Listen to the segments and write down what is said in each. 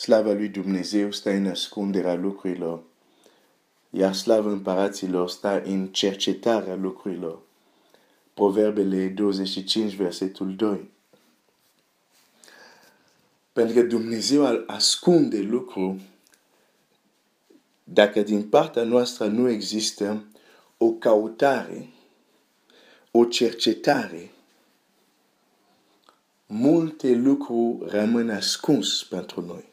slava lui Dumnezeu stă în ascunderea lucrurilor, iar slava împăraților stă în cercetarea lucrurilor. Proverbele 25, versetul 2. Pentru că Dumnezeu ascunde lucru dacă din partea noastră nu există o căutare, o cercetare, multe lucruri rămân ascuns pentru noi.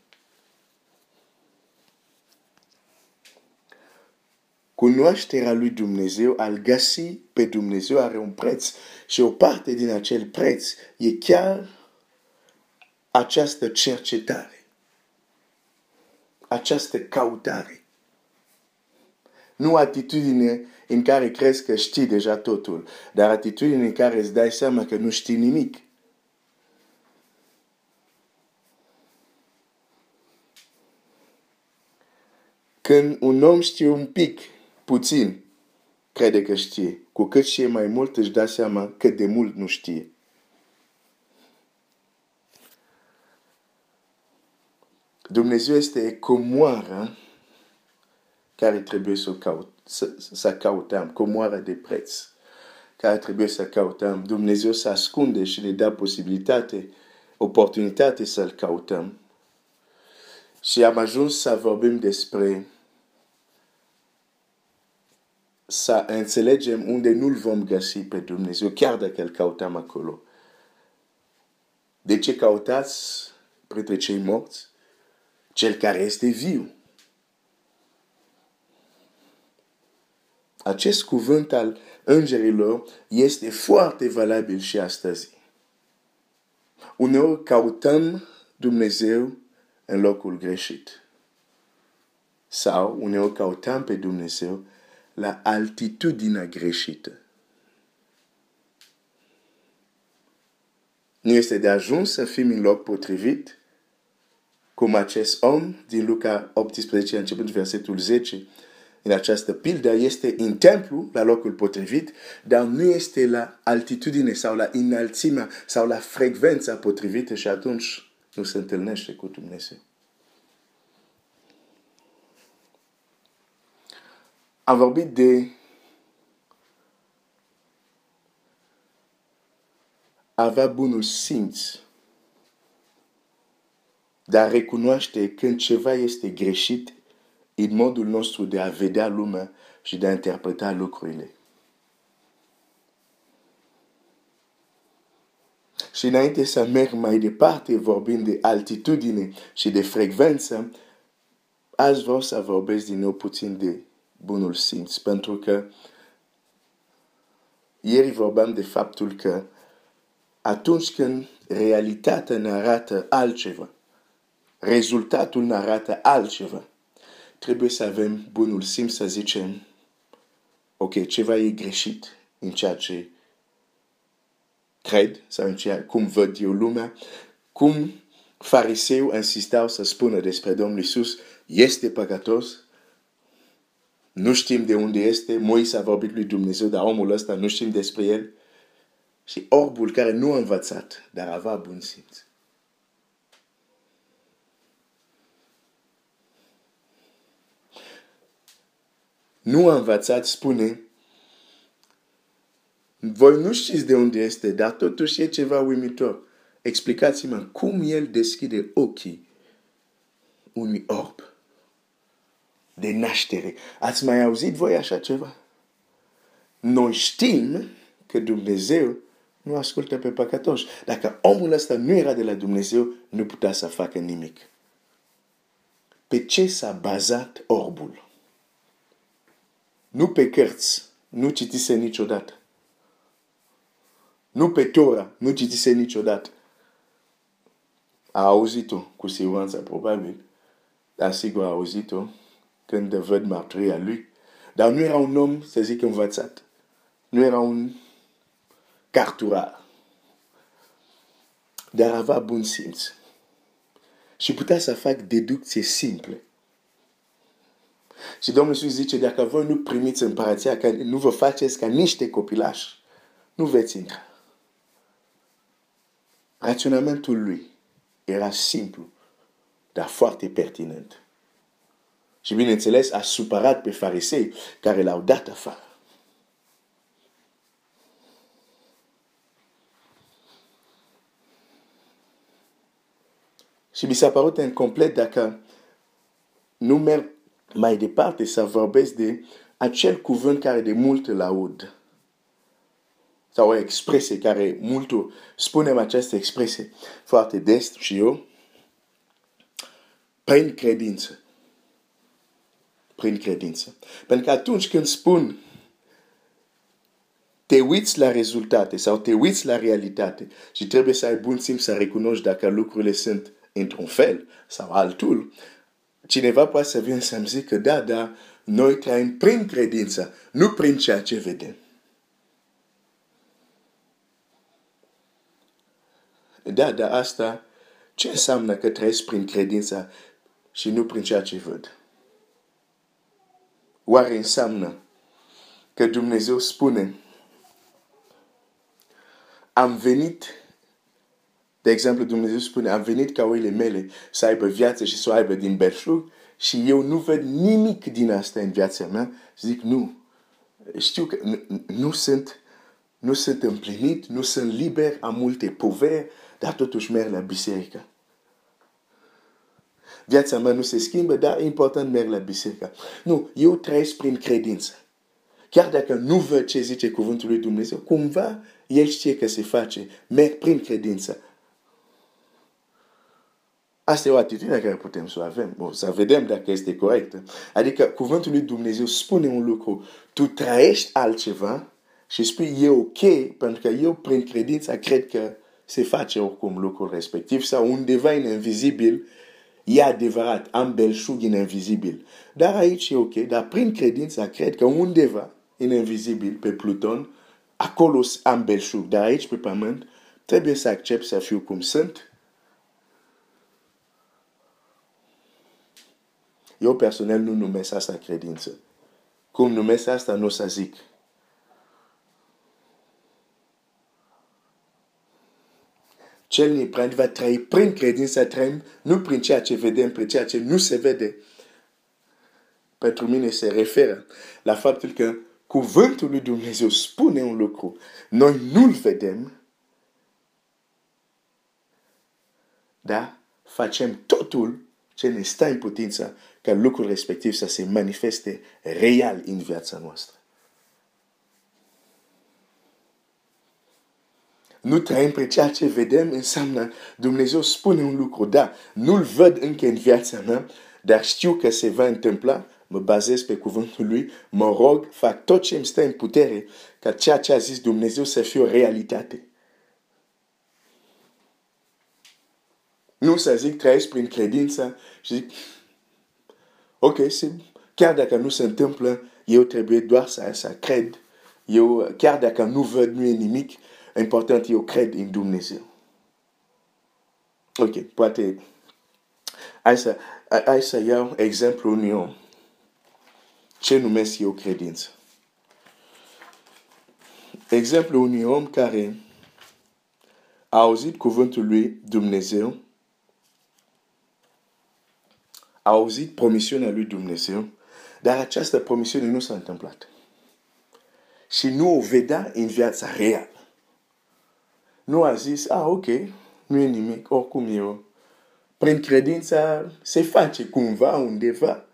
Cunoașterea lui Dumnezeu, al găsi pe Dumnezeu are un preț și o parte din acel preț e chiar această cercetare, această căutare. Nu atitudine în care crezi că știi deja totul, dar atitudine în care îți dai seama că nu știi nimic. Când un om știe un pic, puțin, crede că știe. Cu cât știe mai mult, își dă seama cât de mult nu știe. Dumnezeu este comoara care trebuie să, caut, să, să cautăm, comoara de preț care trebuie să cautăm. Dumnezeu se ascunde și ne dă posibilitate, oportunitate să-L cautăm. Și am ajuns să vorbim despre să înțelegem unde nu-L vom găsi pe Dumnezeu, chiar dacă îl cautăm acolo. De ce cautați printre cei morți? Cel care este viu. Acest cuvânt al îngerilor este foarte valabil și astăzi. Uneori cautăm Dumnezeu în locul greșit. Sau uneori cautăm pe Dumnezeu la altitudinea greșită. Nu este de ajuns să fim în loc potrivit, cum acest om din Luca 18, începând versetul 10, în această pildă este în templu, la locul potrivit, dar nu este la altitudine sau la înălțimea sau la frecvența potrivită și atunci nu se întâlnește cu Dumnezeu. Am vorbit de avea bunul simț, dar recunoaște când ceva este greșit în modul nostru de a vedea lumea și de a interpreta lucrurile. Și înainte să merg mai departe vorbind de altitudine și de frecvență, aș vrea să vorbesc din nou puțin de bunul simț, pentru că ieri vorbeam de faptul că atunci când realitatea ne arată altceva, rezultatul ne arată altceva, trebuie să avem bunul simț să zicem, ok, ceva e greșit în ceea ce cred sau în ceea cum văd eu lumea, cum fariseu insistau să spună despre Domnul Iisus, este păcătos, nu știm de unde este, Moise a vorbit lui Dumnezeu, dar omul ăsta nu știm despre el. Și orbul care nu a învățat, dar avea bun simț. Nu a învățat, spune, voi nu știți de unde este, dar totuși e ceva uimitor. Explicați-mă cum el deschide ochii unui orb de naștere. Ați mai auzit voi așa ceva? Noi știm că Dumnezeu nu ascultă pe păcătoși. Dacă omul ăsta nu era de la Dumnezeu, nu putea să facă nimic. Pe ce s-a bazat orbul? Nu pe cărți, nu citise niciodată. Nu pe Tora, nu citise niciodată. A auzit-o, cu siguranță, probabil. Dar sigur a auzit-o când văd martiria lui. Dar nu era un om, să zic, învățat. Nu era un carturar. Dar avea bun simț. Și putea să fac deducție simple. Și Domnul Iisus zice, dacă voi nu primiți împărăția, că nu vă faceți ca niște copilași, nu veți intra. Raționamentul lui era simplu, dar foarte pertinent. Și bineînțeles a supărat pe farisei care l-au dat afară. Și mi s-a părut incomplet dacă nu merg mai departe să vorbesc de acel cuvânt care de mult îl aud. Sau o expresie care mult spunem această expresie foarte des și eu. Prin credință. Prin credință. Pentru că atunci când spun te uiți la rezultate sau te uiți la realitate și trebuie să ai bun simț să recunoști dacă lucrurile sunt într-un fel sau altul, cineva poate să vină să-mi zică, da, da, noi trăim prin credință, nu prin ceea ce vedem. Da, da, asta ce înseamnă că trăiesc prin credință și nu prin ceea ce văd? Oare înseamnă că Dumnezeu spune am venit de exemplu, Dumnezeu spune, am venit ca oile mele să aibă viață și să o aibă din belșug și eu nu văd nimic din asta în viața mea. Zic, nu. Știu că nu, nu sunt, nu sunt împlinit, nu sunt liber, am multe poveri, dar totuși merg la biserică. Viața mea nu se schimbă, dar e important merg la biserică. Nu, eu trăiesc prin credință. Chiar dacă nu văd ce zice cuvântul lui Dumnezeu, cumva el știe că se face. Merg prin credință. Asta e o atitudine care putem să o avem. Bun, să vedem dacă este corectă. Adică cuvântul lui Dumnezeu spune un lucru. Tu trăiești altceva și spui e ok pentru că eu prin credință cred că se face oricum lucrul respectiv sau undeva în invizibil e adevărat, am belșug în invizibil. Dar aici e ok, dar prin credință cred că undeva în invizibil pe Pluton, acolo am belșug. Dar aici pe pământ trebuie să accept să fiu cum sunt Eu personal nu numesc asta credință. Cum numesc asta, nu o să zic. Cel neprand va trăi prin credință, trăim nu prin ceea ce vedem, prin ceea ce nu se vede. Pentru mine se referă la faptul că cuvântul lui Dumnezeu spune un lucru. Noi nu-l vedem, dar facem totul ce ne stă în putință ca lucrul respectiv să se manifeste real în viața noastră. Nu trăim pe ceea ce vedem, înseamnă Dumnezeu spune un lucru, da, nu-l văd încă în viața mea, dar știu că se va întâmpla, mă bazez pe cuvântul lui, mă rog, fac tot ce îmi stă în putere ca ceea ce a zis Dumnezeu să fie o realitate. Nu să zic trăiesc prin credință și zic, ok, chiar dacă nu se întâmplă, eu trebuie doar să, să cred. Eu, chiar dacă nu văd, nu e nimic, important, eu cred în Dumnezeu. Ok, poate, hai să, hai să iau exemplu unui om. Ce numesc eu credință? Exemplu unui om care a auzit cuvântul lui Dumnezeu a auzit promisiunea lui Dumnezeu, dar această promisiune nu s-a întâmplat. Și nu o vedea în viața reală. Nu a zis, ah, ok, nu e nimic, oricum eu. Prin credința se face cumva undeva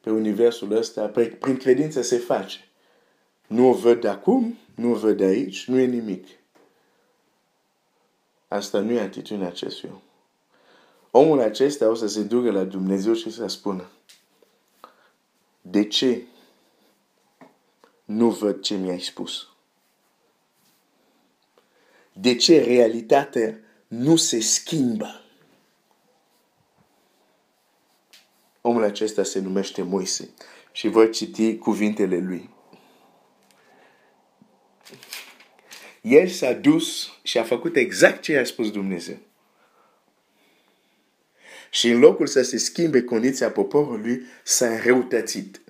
pe universul ăsta, prin credință se face. Nu o văd acum, nu o văd aici, nu e nimic. Asta nu e atitudinea acestui om. Omul acesta o să se ducă la Dumnezeu și să spună de ce nu văd ce mi-ai spus? De ce realitatea nu se schimbă? Omul acesta se numește Moise și voi citi cuvintele lui. El s-a dus și a făcut exact ce a spus Dumnezeu. Și în locul să se schimbe condiția poporului, s-a înrăutățit.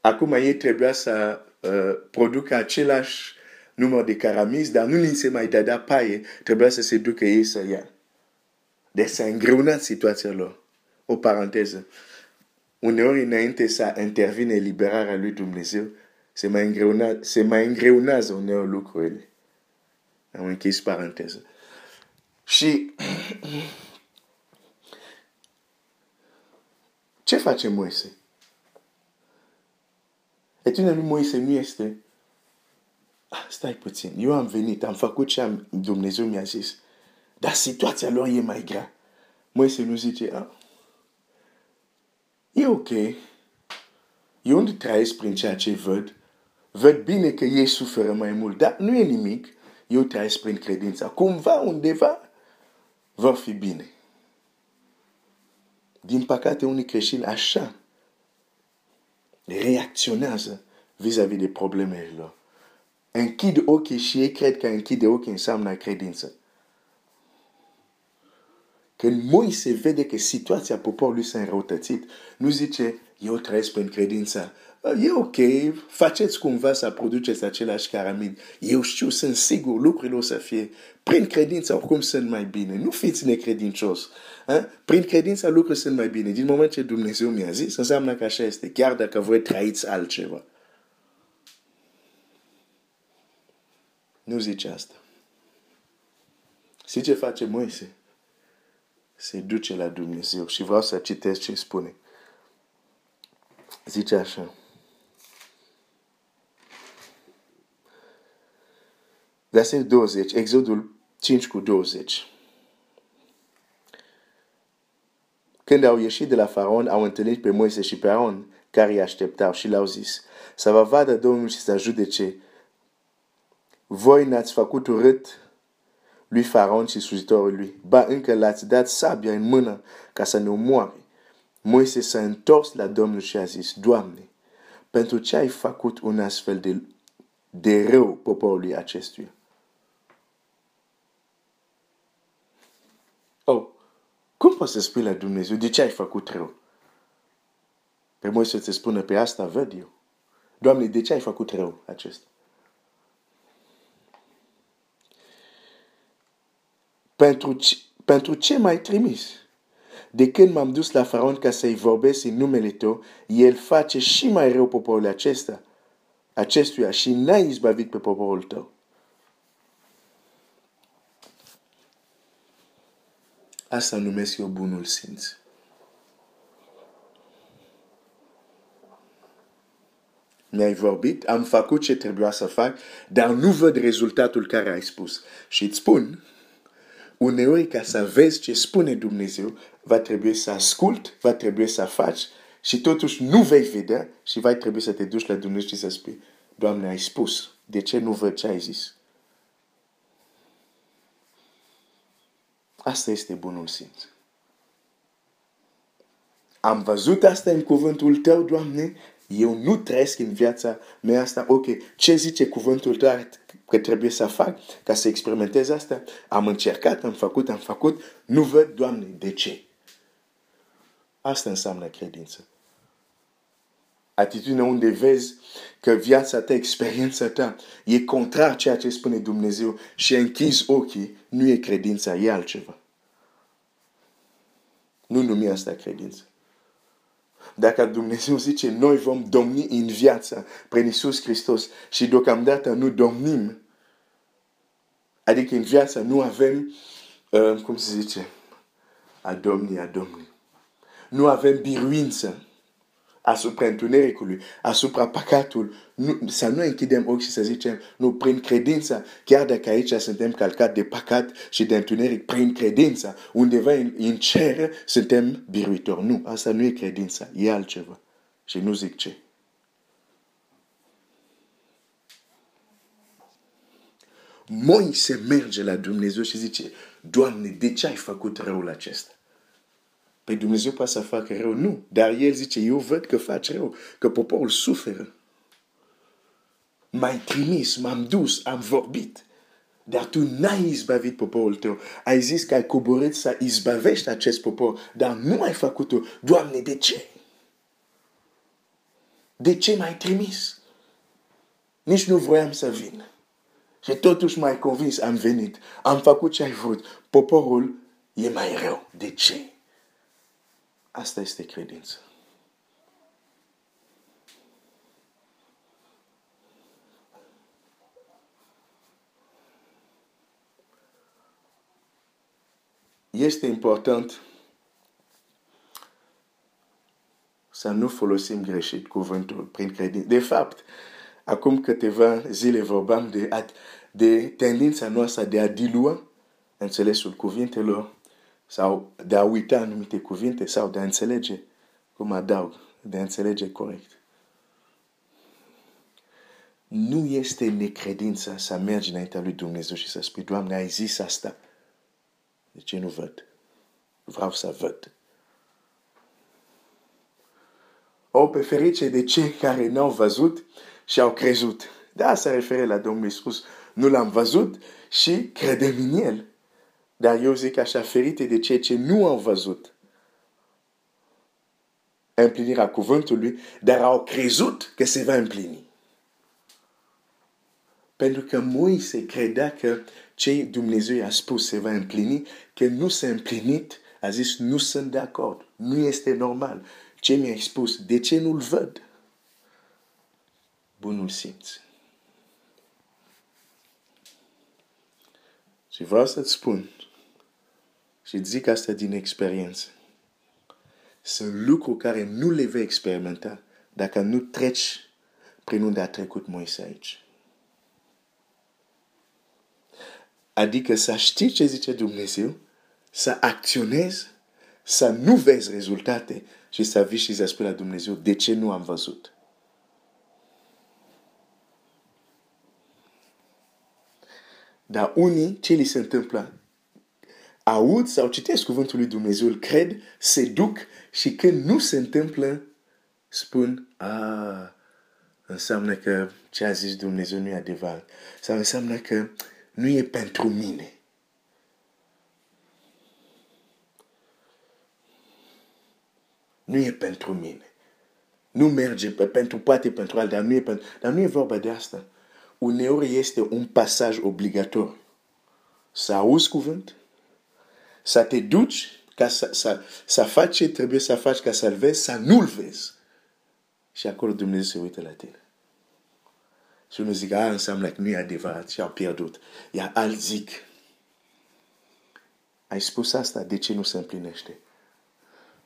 Acum ei trebuia să uh, producă același număr de caramis, dar nu li se mai dădea paie, trebuia să se ducă ei să ia. Deci s-a îngreunat situația lor. O paranteză. Uneori înainte să intervine liberarea lui Dumnezeu, se mai, îngreuna, se mai îngreunează uneori lucrurile. Am închis paranteză. Și ce face Moise? Etudinea lui Moise nu este ah, stai puțin, eu am venit, am făcut ce am, Dumnezeu mi-a zis. Dar situația lor e mai grea. Moise nu zice, ah, e ok. Eu unde trăiesc prin ceea ce văd, văd bine că ei suferă mai mult, dar nu e nimic. Eu trăiesc prin credința. Cumva, undeva, va fi bine. Din păcate, unii creștini așa reacționează vis-a-vis de problemele lor. Închid ochii și ei cred că închide ochii înseamnă credință. Când Moise vede că situația poporului s-a înrăutățit, nu zice, eu trăiesc prin credință. E ok, faceți cumva să produceți același caramid. Eu știu, sunt sigur, lucrurile o să fie. Prin credință, oricum sunt mai bine. Nu fiți necredincios. Prin credință, lucrurile sunt mai bine. Din moment ce Dumnezeu mi-a zis, înseamnă că așa este, chiar dacă voi trăiți altceva. Nu zice asta. Și ce face Moise? Se duce la Dumnezeu și vreau să citesc ce spune. Zice așa. Versetul 20, Exodul 5 cu 20. Când au ieșit de la faraon, au întâlnit pe Moise și pe Aaron, care îi așteptau și le-au zis, să vă vadă Domnul și să judece. Voi n-ați făcut urât lui Faraon și slujitorul lui, ba încă l-ați dat sabia în mână ca să ne omoare. Moise s-a întors la Domnul și a zis, Doamne, pentru ce ai făcut un astfel de, de rău poporului acestuia? Oh, cum poți să spui la Dumnezeu de ce ai făcut rău? Pe Moise să spună, pe asta văd eu. Doamne, de ce ai făcut rău acesta? Pentru ce, pentru ce m-ai trimis? De când m-am dus la faraon ca să-i vorbesc în numele tău, el face și mai rău poporul acesta, acestuia și n-a izbavit pe poporul tău. Asta numesc eu bunul simț. Mi-ai vorbit, am făcut ce trebuia să fac, dar nu văd rezultatul care ai spus. Și îți spun, uneori ca să vezi ce spune Dumnezeu, va trebui să ascult, va trebui să faci și totuși nu vei vedea și va trebui să te duci la Dumnezeu și să spui, Doamne, ai spus, de ce nu văd ce ai zis? Asta este bunul simț. Am văzut asta în cuvântul tău, Doamne, eu nu trăiesc în viața mea asta, ok, ce zice cuvântul tău că trebuie să fac ca să experimentez asta? Am încercat, am făcut, am făcut, nu văd, Doamne, de ce? Asta înseamnă credință. Atitudinea unde vezi că viața ta, experiența ta e contrar ceea ce spune Dumnezeu și închizi ochii, nu e credința, e altceva. Nu numi asta credință. Dacă Dumnezeu zice, noi vom domni în viața prin Iisus Hristos și deocamdată nu domnim, adică în viața nu avem, uh, cum se zice, a domni, a domni. Nu avem biruință asupra întunericului, asupra păcatul, nu, să nu închidem ochii și să zicem, nu, prin credință, chiar dacă aici suntem calcat de păcat și de întuneric, prin credință, undeva în, în cer suntem biruitori. Nu, asta nu e credința, e altceva. Și nu zic ce. Moise merge la Dumnezeu și zice, Doamne, de ce ai făcut răul acesta? Păi Dumnezeu poate să facă rău? Nu. Dar el zice, eu văd că faci rău, că poporul suferă. M-ai trimis, m-am dus, am vorbit. Dar tu n-ai izbavit poporul tău. Ai zis că ai coborât să izbavești acest popor, dar nu ai făcut-o. Doamne, de ce? De ce m-ai trimis? Nici nu voiam să vin. Și totuși m-ai convins, am venit. Am făcut ce ai vrut. Poporul e mai rău. De ce? Asta este credință. Este important să nu folosim greșit cuvântul prin credință. De fapt, acum câteva zile vorbeam de, de tendința noastră de a dilua înțelesul cuvintelor sau de a uita anumite cuvinte sau de a înțelege cum adaug, de a înțelege corect. Nu este necredința să mergi înaintea lui Dumnezeu și să spui, Doamne, ai zis asta. De ce nu văd? Vreau să văd. O, pe ferice de cei care n-au văzut și au crezut. Da, se referă la Domnul Iisus. Nu l-am văzut și credem în El. Dar eu zic așa, ferite de cei ce nu au văzut împlinirea cuvântului, dar au crezut că se va împlini. Pentru că Moise credea că ce Dumnezeu a spus se va împlini, că nu s-a împlinit, a zis, nu sunt de acord, nu este normal. Ce mi-ai spus, de ce nu-l văd? Bunul simț. Și vreau să-ți spun, și zic asta din experiență, sunt lucruri care nu le vei experimenta dacă nu treci prin unde a trecut Moise aici. Adică să știi ce zice Dumnezeu, să acționezi, să nu vezi rezultate și să vii și să spui la Dumnezeu de ce nu am văzut. Dar unii, ce li se întâmplă? Aud sau citesc cuvântul lui Dumnezeu, îl cred, se duc și când nu se întâmplă, spun, a, înseamnă că ce a zis Dumnezeu nu e adevărat. Sau înseamnă că nu e pentru mine. Nu e pentru mine. Nu merge pentru poate pentru alt, dar nu e, pentru, dar nu e vorba de asta. Uneori este un pasaj obligatoriu. Să auzi cuvânt, să te duci ca să, să, să faci ce trebuie să faci ca să-l vezi, să nu-l vezi. Și acolo Dumnezeu se uită la tine. Și unul zic, a, înseamnă că nu e adevărat și au pierdut. Iar alt zic, ai spus asta, de ce nu se împlinește?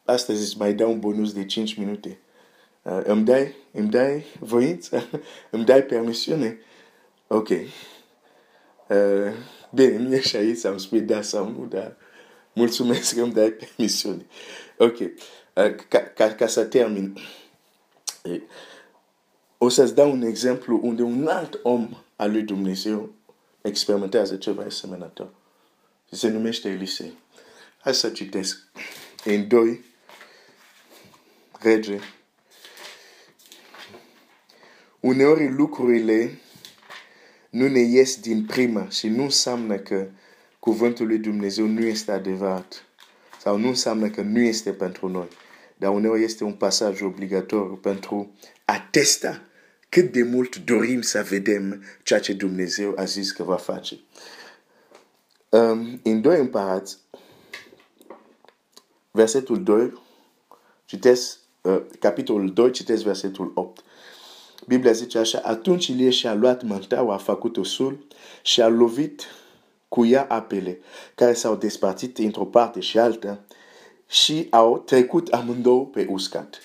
Astăzi îți mai dau un bonus de 5 minute. Uh, îmi dai, îmi dai voință? îmi dai permisiune? Ok. Uh, bine, mie și aici să-mi spui da sau nu, dar mulțumesc că îmi dai permisiune. Ok. Uh, ca, ca, ca să termin. O să-ți dau un exemplu unde un alt om al lui Dumnezeu experimentează ceva asemănător. Se numește Elisei. Hai să citesc. În 2 rege. Uneori lucrurile nu ne ies din prima și nu înseamnă că cuvântul lui Dumnezeu nu este adevărat. Sau nu înseamnă că nu este pentru noi. Dar uneori este un pasaj obligatoriu pentru a testa cât de mult dorim să vedem ceea ce Dumnezeu a zis că va face. Um, în doi împărați, versetul 2, citesc uh, capitolul 2, citesc versetul 8. Biblia zice așa, atunci Ilie și-a luat mântaua, a făcut-o sul și a lovit cu ea apele, care s-au despărțit într-o parte și alta și au trecut amândouă pe uscat.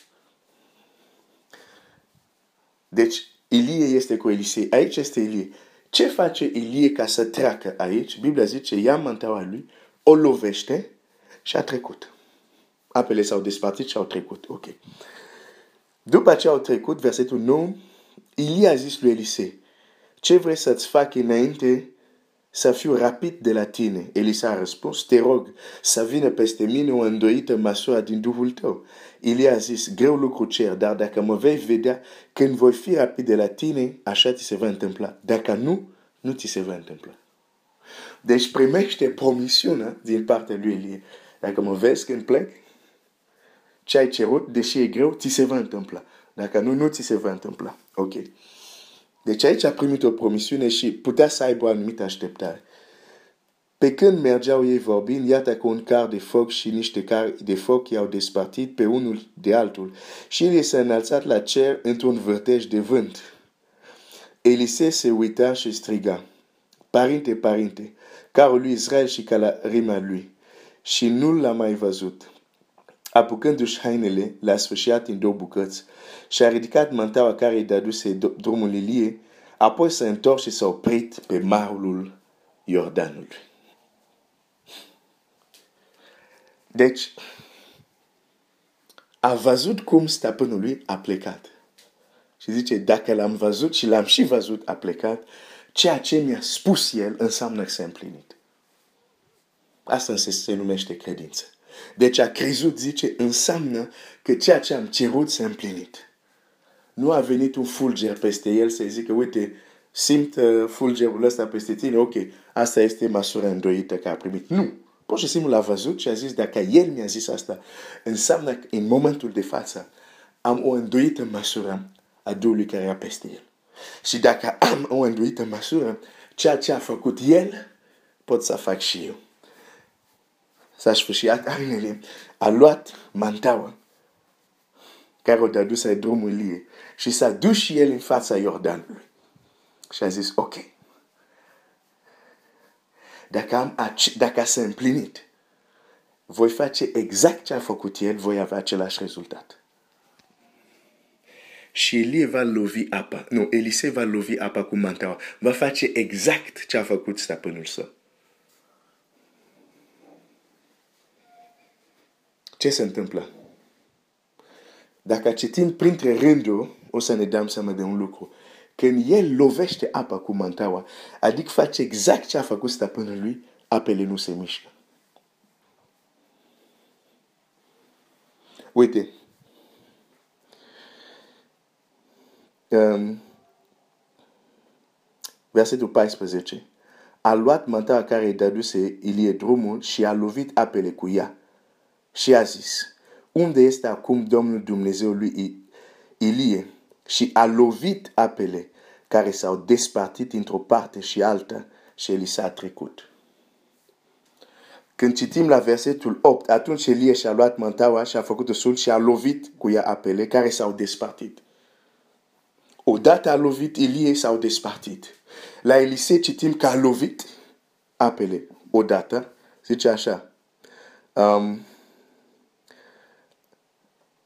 Deci, Ilie este cu Elisei. Aici este Ilie. Ce face Ilie ca să treacă aici? Biblia zice, ia mantaua lui, o lovește și a trecut. Apele s-au despărțit și au trecut. Ok. După ce au trecut, versetul 9, Ilie a zis lui Elisei, ce vrei să-ți fac înainte să fiu rapid de la tine. Elisa a răspuns, te rog să vină peste mine o îndoită măsură din Duhul tău. Ilie a zis, greu lucru cer, dar dacă mă vei vedea când voi fi rapid de la tine, așa ți se va întâmpla. Dacă nu, nu ți se va întâmpla. Deci primește promisiunea din partea lui Elie. Dacă mă vezi când plec, ce ai cerut, deși e greu, ți se va întâmpla. Dacă nu, nu ți se va întâmpla. Ok. Deci aici a primit o promisiune și putea să aibă o anumită așteptare. Pe când mergeau ei vorbind, iată că un car de foc și niște car de foc i-au despărțit pe unul de altul și el s-a înălțat la cer într-un vârtej de vânt. Elisei se uita și striga, Părinte, părinte, carul lui Israel și rima lui. Și nu l-a mai văzut. Apucându-și hainele, l-a sfârșit în două bucăți și a ridicat mantaua care îi dăduse drumul Ilie, apoi s-a întors și s-a oprit pe marul Iordanului. Deci, a văzut cum stăpânul lui a plecat. Și zice, dacă l-am văzut și l-am și văzut a plecat, ceea ce mi-a spus el înseamnă că s-a împlinit. Asta se, se numește credință. Deci a crezut, zice, înseamnă că ceea ce am cerut s-a împlinit. Nu a venit un fulger peste el să zică, uite, simt uh, fulgerul ăsta peste tine, ok, asta este măsura îndoită că a primit. Nu. Pur și simplu l-a văzut și a zis, dacă el mi-a zis asta, înseamnă că în momentul de față am o îndoită măsură a Duhului care era peste el. Și dacă am o îndoită măsură, ceea ce a făcut el, pot să fac și eu. S-a sfârșit hainele, a luat mantaua care o dăduse drumul ei și s-a dus și el în fața Iordanului. Și a zis, ok, dacă, am, dacă s-a împlinit, voi face exact ce a făcut el, voi avea același rezultat. Și Elie va lovi apa. Nu, Elise va lovi apa cu mantaua. Va face exact ce a făcut stăpânul său. Ce se întâmplă? Dacă citim printre rânduri, o să ne dăm seama de un lucru. Când el lovește apa cu mantaua, adică face exact ce a făcut stăpânul lui, apele nu se mișcă. Uite, um, versetul 14. A luat mantaua care îi dăduse Ilie drumul și a lovit apele cu ea. Și a zis, unde este acum Domnul Dumnezeu lui Ilie? Și a lovit apele care s-au despartit într-o parte și alta și el s-a trecut. Când citim la versetul 8, atunci Elie și-a luat mantaua și a făcut sul și a lovit cu ea apele care s-au despartit. Odată a lovit Elie s-au despartit. La Elisei citim că a lovit apele odată, zice așa. Um,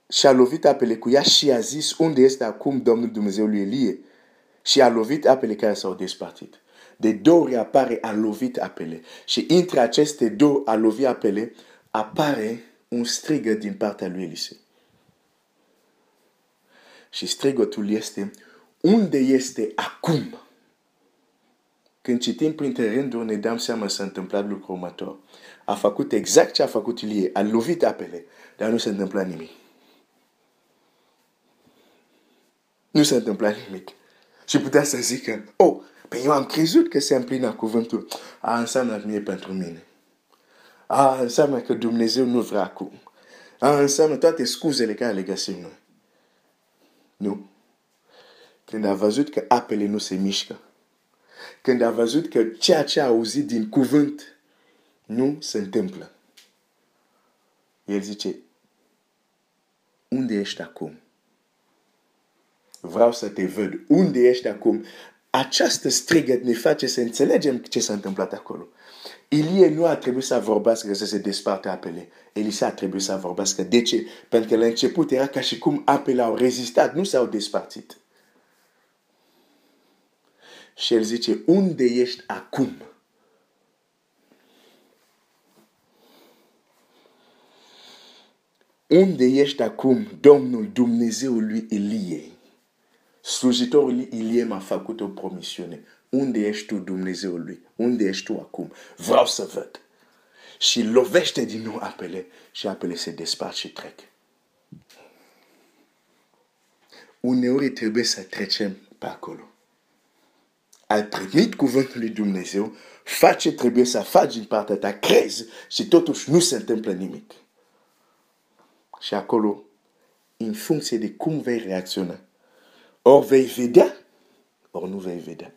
și a lovit apele cu ea și a zis unde este acum Domnul Dumnezeu lui Elie și a lovit apele care s-au despartit. De două ori apare a lovit apele și între aceste două a lovit apele apare un strigă din partea lui Elisei. Și strigătul este unde este acum? Când citim printre rânduri, ne dăm seama s-a întâmplat lucrul următor. A făcut exact ce a făcut Ilie, a lovit apele, dar nu s-a întâmplat nimic. Nu s-a întâmplat nimic. Și putea să zică, oh, pe eu am crezut că se împlină cuvântul. A, înseamnă că nu e pentru mine. A, înseamnă că Dumnezeu nu vrea acum. A, înseamnă toate scuzele care le găsim noi. Nu. Când a văzut că apele nu se mișcă. Când a văzut că ceea ce a auzit din cuvânt nu se întâmplă. El zice, unde ești acum? Vreau să te văd. Unde ești acum? Această strigăt ne face să înțelegem ce s-a întâmplat acolo. Ilie nu a trebuit să vorbească să se desparte apele. Elisa a trebuit să vorbească. De ce? Pentru că la început era ca și cum apele au rezistat, nu s-au despărțit. Și el zice, unde ești acum? Unde ești acum, Domnul Dumnezeului Elie? Slujitorul Ilie m-a făcut o promisiune. Unde ești tu, Dumnezeul lui? Unde ești tu acum? Vreau să văd. Și lovește din nou apele și apele se despart și trec. Uneori trebuie să trecem pe acolo. Ai primit cuvântul lui Dumnezeu, face trebuie să faci din partea ta, crezi și totuși nu se întâmplă nimic. Și acolo, în funcție de cum vei reacționa, Or veille Veda. Or nous veille Veda.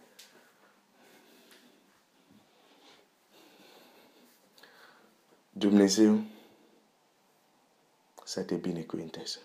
Dumnezeu, să te binecuvintezi.